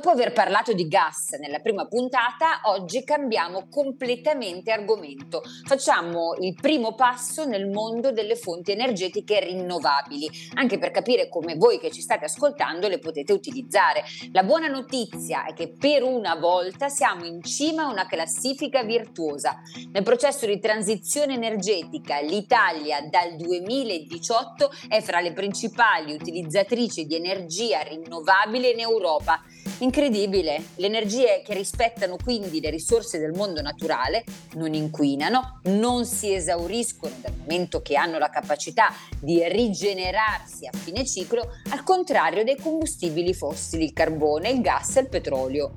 Dopo aver parlato di gas nella prima puntata, oggi cambiamo completamente argomento. Facciamo il primo passo nel mondo delle fonti energetiche rinnovabili, anche per capire come voi che ci state ascoltando le potete utilizzare. La buona notizia è che per una volta siamo in cima a una classifica virtuosa. Nel processo di transizione energetica l'Italia dal 2018 è fra le principali utilizzatrici di energia rinnovabile in Europa Incredibile, le energie che rispettano quindi le risorse del mondo naturale non inquinano, non si esauriscono dal momento che hanno la capacità di rigenerarsi a fine ciclo, al contrario dei combustibili fossili, il carbone, il gas e il petrolio.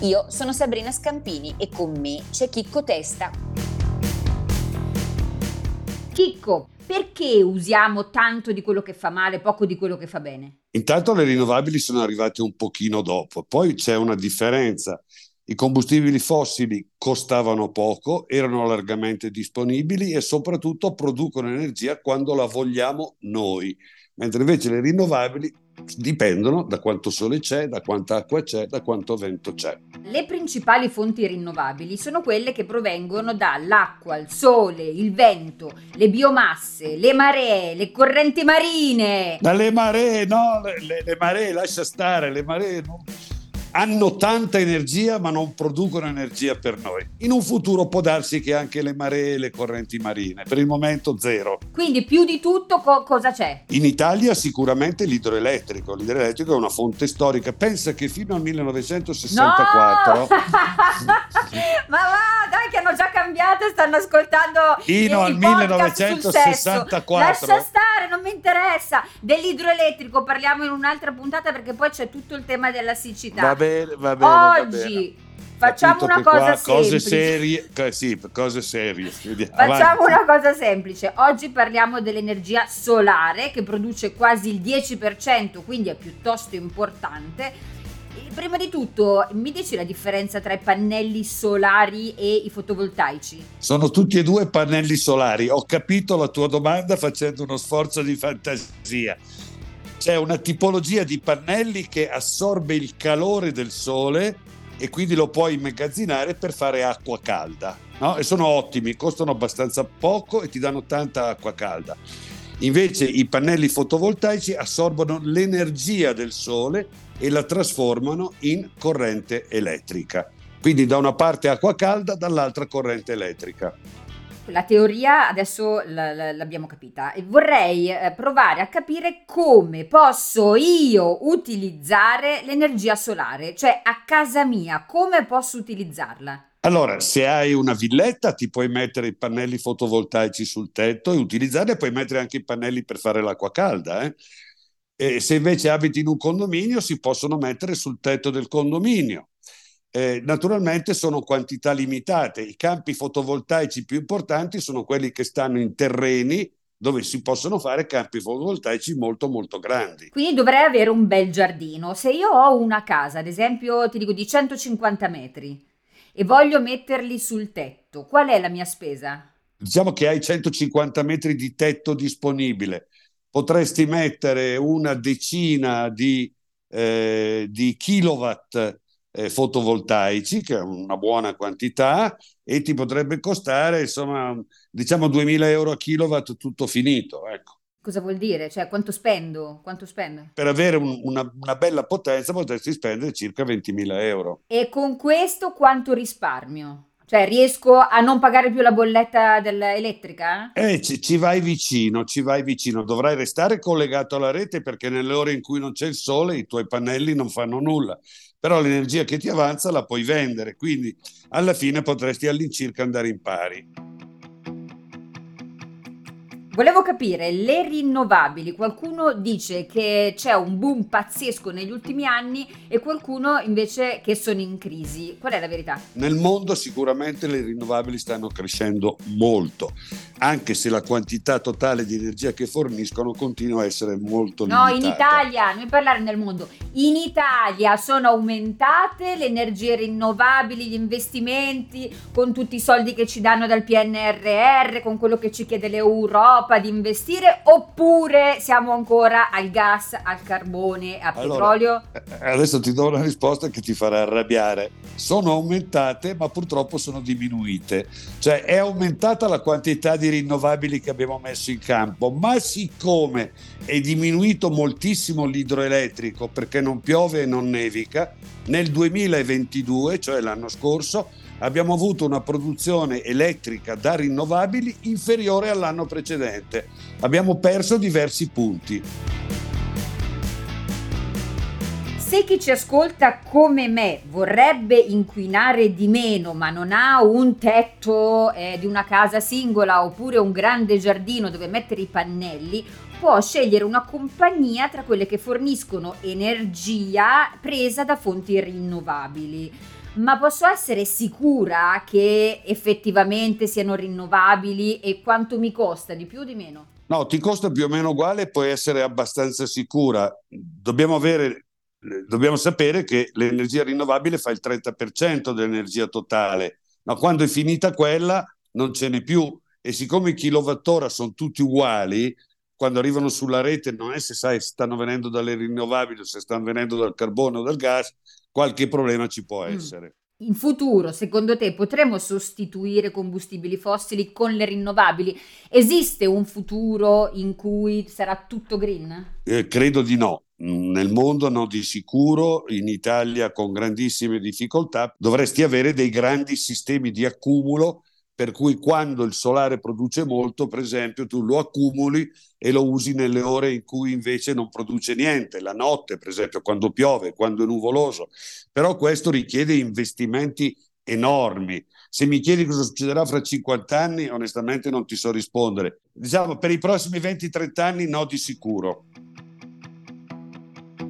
Io sono Sabrina Scampini e con me c'è Chicco Testa. Chicco, perché usiamo tanto di quello che fa male, poco di quello che fa bene? Intanto le rinnovabili sono arrivate un pochino dopo, poi c'è una differenza. I combustibili fossili costavano poco, erano largamente disponibili e soprattutto producono energia quando la vogliamo noi, mentre invece le rinnovabili dipendono da quanto sole c'è, da quanta acqua c'è, da quanto vento c'è. Le principali fonti rinnovabili sono quelle che provengono dall'acqua, il sole, il vento, le biomasse, le maree, le correnti marine. Dalle maree, no, le, le maree, lascia stare, le maree non hanno tanta energia ma non producono energia per noi. In un futuro può darsi che anche le maree e le correnti marine, per il momento zero. Quindi più di tutto co- cosa c'è? In Italia sicuramente l'idroelettrico, l'idroelettrico è una fonte storica, pensa che fino al 1964... No! ma va, dai che hanno già cambiato e stanno ascoltando... Fino al 1964. Lascia stare, non mi interessa. Dell'idroelettrico parliamo in un'altra puntata perché poi c'è tutto il tema della siccità. Va bene, va bene. Oggi facciamo una cosa semplice. Cose serie, sì, cose serie. Facciamo una cosa semplice. Oggi parliamo dell'energia solare che produce quasi il 10%, quindi è piuttosto importante. Prima di tutto, mi dici la differenza tra i pannelli solari e i fotovoltaici? Sono tutti e due pannelli solari. Ho capito la tua domanda facendo uno sforzo di fantasia c'è una tipologia di pannelli che assorbe il calore del sole e quindi lo puoi immagazzinare per fare acqua calda. No? E sono ottimi, costano abbastanza poco e ti danno tanta acqua calda. Invece i pannelli fotovoltaici assorbono l'energia del sole e la trasformano in corrente elettrica. Quindi da una parte acqua calda, dall'altra corrente elettrica la teoria adesso l'abbiamo capita e vorrei eh, provare a capire come posso io utilizzare l'energia solare, cioè a casa mia, come posso utilizzarla. Allora, se hai una villetta ti puoi mettere i pannelli fotovoltaici sul tetto e utilizzarli, puoi mettere anche i pannelli per fare l'acqua calda. Eh? E se invece abiti in un condominio si possono mettere sul tetto del condominio eh, naturalmente sono quantità limitate. I campi fotovoltaici più importanti sono quelli che stanno in terreni dove si possono fare campi fotovoltaici molto molto grandi. Quindi dovrei avere un bel giardino. Se io ho una casa, ad esempio, ti dico di 150 metri e voglio metterli sul tetto, qual è la mia spesa? Diciamo che hai 150 metri di tetto disponibile. Potresti mettere una decina di, eh, di kilowatt eh, fotovoltaici, che è una buona quantità, e ti potrebbe costare, insomma, diciamo 2000 euro a kilowatt tutto finito. Ecco. Cosa vuol dire? Cioè, quanto spendo? Quanto spendo? Per avere un, una, una, bella potenza potresti spendere circa 20.000 euro. E con questo quanto risparmio? Cioè, riesco a non pagare più la bolletta elettrica? Eh, ci, ci, vai vicino, ci vai vicino. Dovrai restare collegato alla rete perché nelle ore in cui non c'è il sole i tuoi pannelli non fanno nulla però l'energia che ti avanza la puoi vendere, quindi alla fine potresti all'incirca andare in pari. Volevo capire, le rinnovabili, qualcuno dice che c'è un boom pazzesco negli ultimi anni e qualcuno invece che sono in crisi. Qual è la verità? Nel mondo sicuramente le rinnovabili stanno crescendo molto, anche se la quantità totale di energia che forniscono continua a essere molto limitata. No, in Italia, non parlare nel mondo, in Italia sono aumentate le energie rinnovabili, gli investimenti, con tutti i soldi che ci danno dal PNRR, con quello che ci chiede l'Europa Europa ad investire oppure siamo ancora al gas, al carbone, al petrolio? Eh, adesso ti do una risposta che ti farà arrabbiare. Sono aumentate ma purtroppo sono diminuite. Cioè è aumentata la quantità di rinnovabili che abbiamo messo in campo, ma siccome è diminuito moltissimo l'idroelettrico perché non piove e non nevica, nel 2022, cioè l'anno scorso, abbiamo avuto una produzione elettrica da rinnovabili inferiore all'anno precedente. Abbiamo perso diversi punti. Se chi ci ascolta come me vorrebbe inquinare di meno ma non ha un tetto eh, di una casa singola oppure un grande giardino dove mettere i pannelli, può scegliere una compagnia tra quelle che forniscono energia presa da fonti rinnovabili ma posso essere sicura che effettivamente siano rinnovabili e quanto mi costa, di più o di meno? No, ti costa più o meno uguale puoi essere abbastanza sicura. Dobbiamo, avere, dobbiamo sapere che l'energia rinnovabile fa il 30% dell'energia totale, ma quando è finita quella non ce n'è più e siccome i kilowattora sono tutti uguali, quando arrivano sulla rete non è se sai stanno venendo dalle rinnovabili o se stanno venendo dal carbone o dal gas, qualche problema ci può mm. essere. In futuro, secondo te, potremo sostituire combustibili fossili con le rinnovabili? Esiste un futuro in cui sarà tutto green? Eh, credo di no. Nel mondo no di sicuro, in Italia con grandissime difficoltà, dovresti avere dei grandi sistemi di accumulo per cui quando il solare produce molto, per esempio, tu lo accumuli e lo usi nelle ore in cui invece non produce niente, la notte, per esempio, quando piove, quando è nuvoloso. Però questo richiede investimenti enormi. Se mi chiedi cosa succederà fra 50 anni, onestamente non ti so rispondere. Diciamo, per i prossimi 20-30 anni no di sicuro.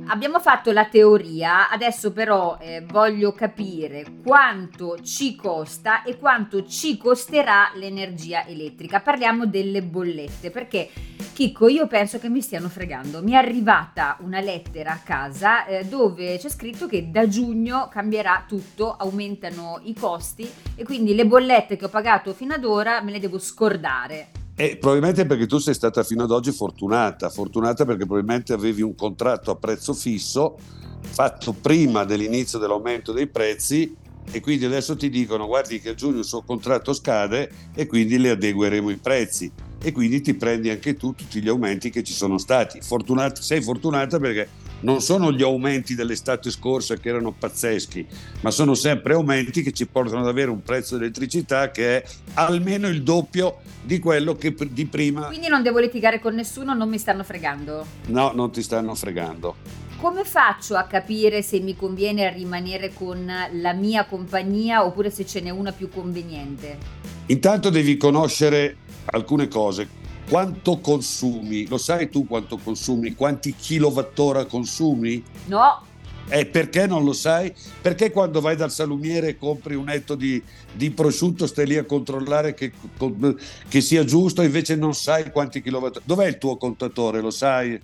Abbiamo fatto la teoria, adesso però eh, voglio capire quanto ci costa e quanto ci costerà l'energia elettrica. Parliamo delle bollette, perché Chicco, io penso che mi stiano fregando. Mi è arrivata una lettera a casa eh, dove c'è scritto che da giugno cambierà tutto, aumentano i costi e quindi le bollette che ho pagato fino ad ora me le devo scordare. E probabilmente perché tu sei stata fino ad oggi fortunata, fortunata perché probabilmente avevi un contratto a prezzo fisso fatto prima dell'inizio dell'aumento dei prezzi e quindi adesso ti dicono guardi che a giugno il suo contratto scade e quindi le adegueremo i prezzi e quindi ti prendi anche tu tutti gli aumenti che ci sono stati. Fortunata, sei fortunata perché non sono gli aumenti dell'estate scorsa che erano pazzeschi, ma sono sempre aumenti che ci portano ad avere un prezzo di elettricità che è almeno il doppio di quello che di prima. Quindi non devo litigare con nessuno, non mi stanno fregando. No, non ti stanno fregando. Come faccio a capire se mi conviene rimanere con la mia compagnia oppure se ce n'è una più conveniente? Intanto devi conoscere alcune cose quanto consumi? Lo sai tu quanto consumi? Quanti kilowattora consumi? No. E perché non lo sai? Perché quando vai dal salumiere e compri un etto di, di prosciutto stai lì a controllare che, che sia giusto e invece non sai quanti kilowattora. Dov'è il tuo contatore? Lo sai?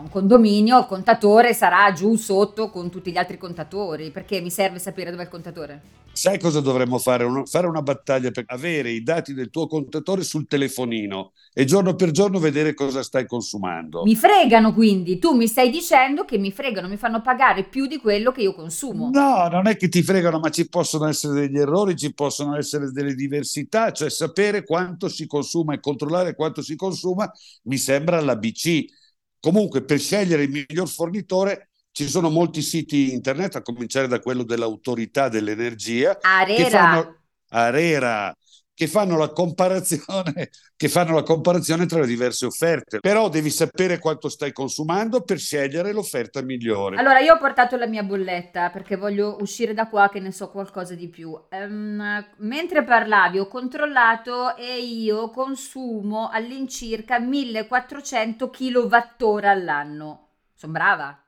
Un condominio, il contatore sarà giù sotto con tutti gli altri contatori. Perché mi serve sapere dov'è il contatore? Sai cosa dovremmo fare? fare una battaglia per avere i dati del tuo contatore sul telefonino e giorno per giorno vedere cosa stai consumando. Mi fregano quindi, tu mi stai dicendo che mi fregano, mi fanno pagare più di quello che io consumo. No, non è che ti fregano, ma ci possono essere degli errori, ci possono essere delle diversità, cioè sapere quanto si consuma e controllare quanto si consuma mi sembra l'ABC Comunque, per scegliere il miglior fornitore ci sono molti siti internet, a cominciare da quello dell'autorità dell'energia. Arera. Fanno, Arera, che fanno, la comparazione, che fanno la comparazione tra le diverse offerte. Però devi sapere quanto stai consumando per scegliere l'offerta migliore. Allora, io ho portato la mia bolletta perché voglio uscire da qua che ne so qualcosa di più. Um, mentre parlavi ho controllato e io consumo all'incirca 1400 kWh all'anno. Sono brava?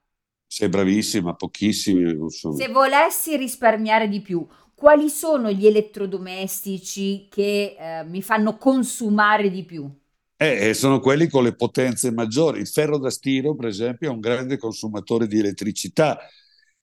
Sei bravissima, pochissimi. Se volessi risparmiare di più, quali sono gli elettrodomestici che eh, mi fanno consumare di più? Eh, eh, sono quelli con le potenze maggiori. Il ferro da stiro, per esempio, è un grande consumatore di elettricità.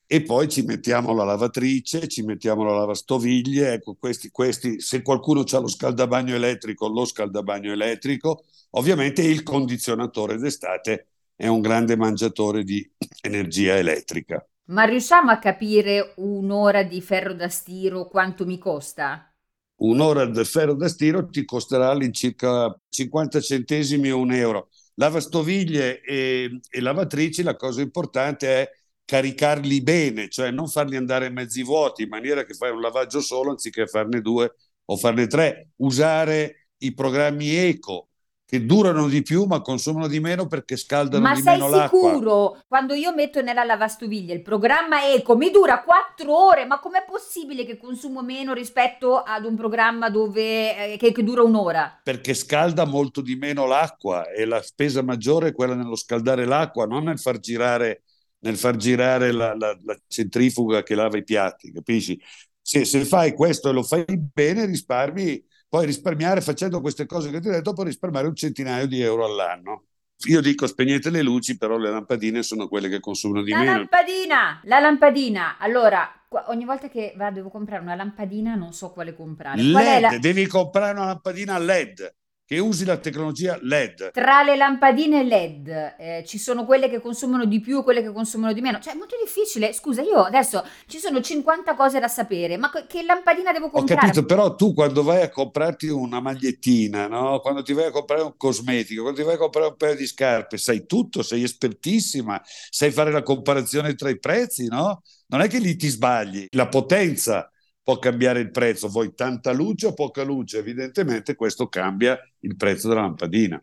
e poi ci mettiamo la lavatrice, ci mettiamo la lavastoviglie, ecco questi, questi se qualcuno ha lo scaldabagno elettrico, lo scaldabagno elettrico, ovviamente il condizionatore d'estate è un grande mangiatore di energia elettrica. Ma riusciamo a capire un'ora di ferro da stiro quanto mi costa? Un'ora del ferro da stiro ti costerà all'incirca 50 centesimi o un euro. Lavastoviglie e, e lavatrici, la cosa importante è caricarli bene, cioè non farli andare mezzi vuoti in maniera che fai un lavaggio solo anziché farne due o farne tre. Usare i programmi eco che durano di più ma consumano di meno perché scaldano ma di meno l'acqua. Ma sei sicuro? Quando io metto nella lavastoviglie il programma eco mi dura quattro ore, ma com'è possibile che consumo meno rispetto ad un programma dove, eh, che, che dura un'ora? Perché scalda molto di meno l'acqua e la spesa maggiore è quella nello scaldare l'acqua, non nel far girare nel far girare la, la, la centrifuga che lava i piatti, capisci? Se, se, fai questo e lo fai bene, risparmi, puoi risparmiare facendo queste cose che ti ho detto, puoi risparmiare un centinaio di euro all'anno. Io dico spegnete le luci, però le lampadine sono quelle che consumano di la meno. La lampadina! La lampadina! Allora, ogni volta che vado, devo comprare una lampadina, non so quale comprare. LED, la... devi comprare una lampadina LED che usi la tecnologia LED. Tra le lampadine LED eh, ci sono quelle che consumano di più e quelle che consumano di meno. Cioè, è molto difficile. Scusa, io adesso ci sono 50 cose da sapere, ma che lampadina devo comprare? Ho capito, però tu quando vai a comprarti una magliettina, no? quando ti vai a comprare un cosmetico, quando ti vai a comprare un paio di scarpe, sai tutto, sei espertissima, sai fare la comparazione tra i prezzi, no? Non è che lì ti sbagli. La potenza può cambiare il prezzo, vuoi tanta luce o poca luce? Evidentemente questo cambia il prezzo della lampadina.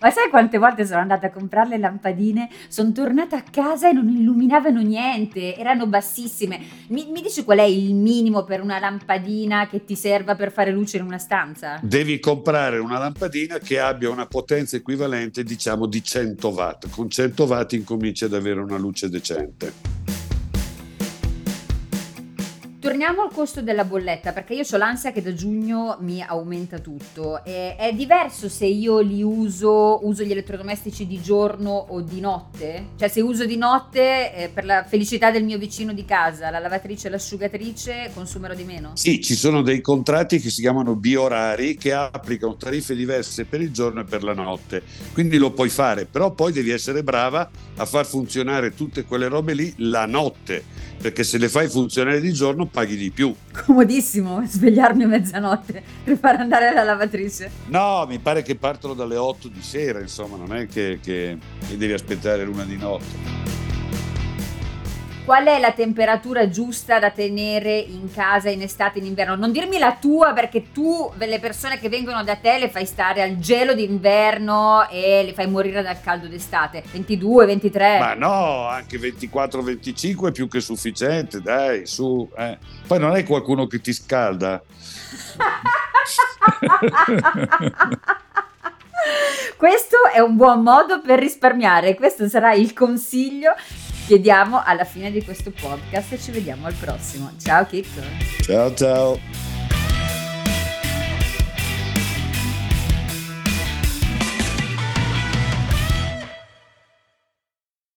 Ma sai quante volte sono andata a comprare le lampadine? Sono tornata a casa e non illuminavano niente, erano bassissime. Mi, mi, dici qual è il minimo per una lampadina che ti serva per fare luce in una stanza? Devi comprare una lampadina che abbia una potenza equivalente, diciamo, di 100 watt. Con 100 watt incominci ad avere una luce decente. Torniamo al costo della bolletta perché io ho l'ansia che da giugno mi aumenta tutto. E è diverso se io li uso, uso gli elettrodomestici di giorno o di notte? Cioè se uso di notte eh, per la felicità del mio vicino di casa, la lavatrice e l'asciugatrice consumerò di meno? Sì, ci sono dei contratti che si chiamano biorari che applicano tariffe diverse per il giorno e per la notte. Quindi lo puoi fare, però poi devi essere brava a far funzionare tutte quelle robe lì la notte perché se le fai funzionare di giorno paghi di più. Comodissimo svegliarmi a mezzanotte per far andare la lavatrice. No, mi pare che partono dalle 8 di sera, insomma, non è che, che, che devi aspettare l'una di notte qual è la temperatura giusta da tenere in casa in estate e in inverno? Non dirmi la tua perché tu le persone che vengono da te le fai stare al gelo d'inverno e le fai morire dal caldo d'estate. 22, 23. Ma no, anche 24, 25 è più che sufficiente, dai, su. Eh. Poi non è qualcuno che ti scalda. Questo è un buon modo per risparmiare, questo sarà il consiglio chiediamo alla fine di questo podcast e ci vediamo al prossimo. Ciao Chicco. Ciao ciao.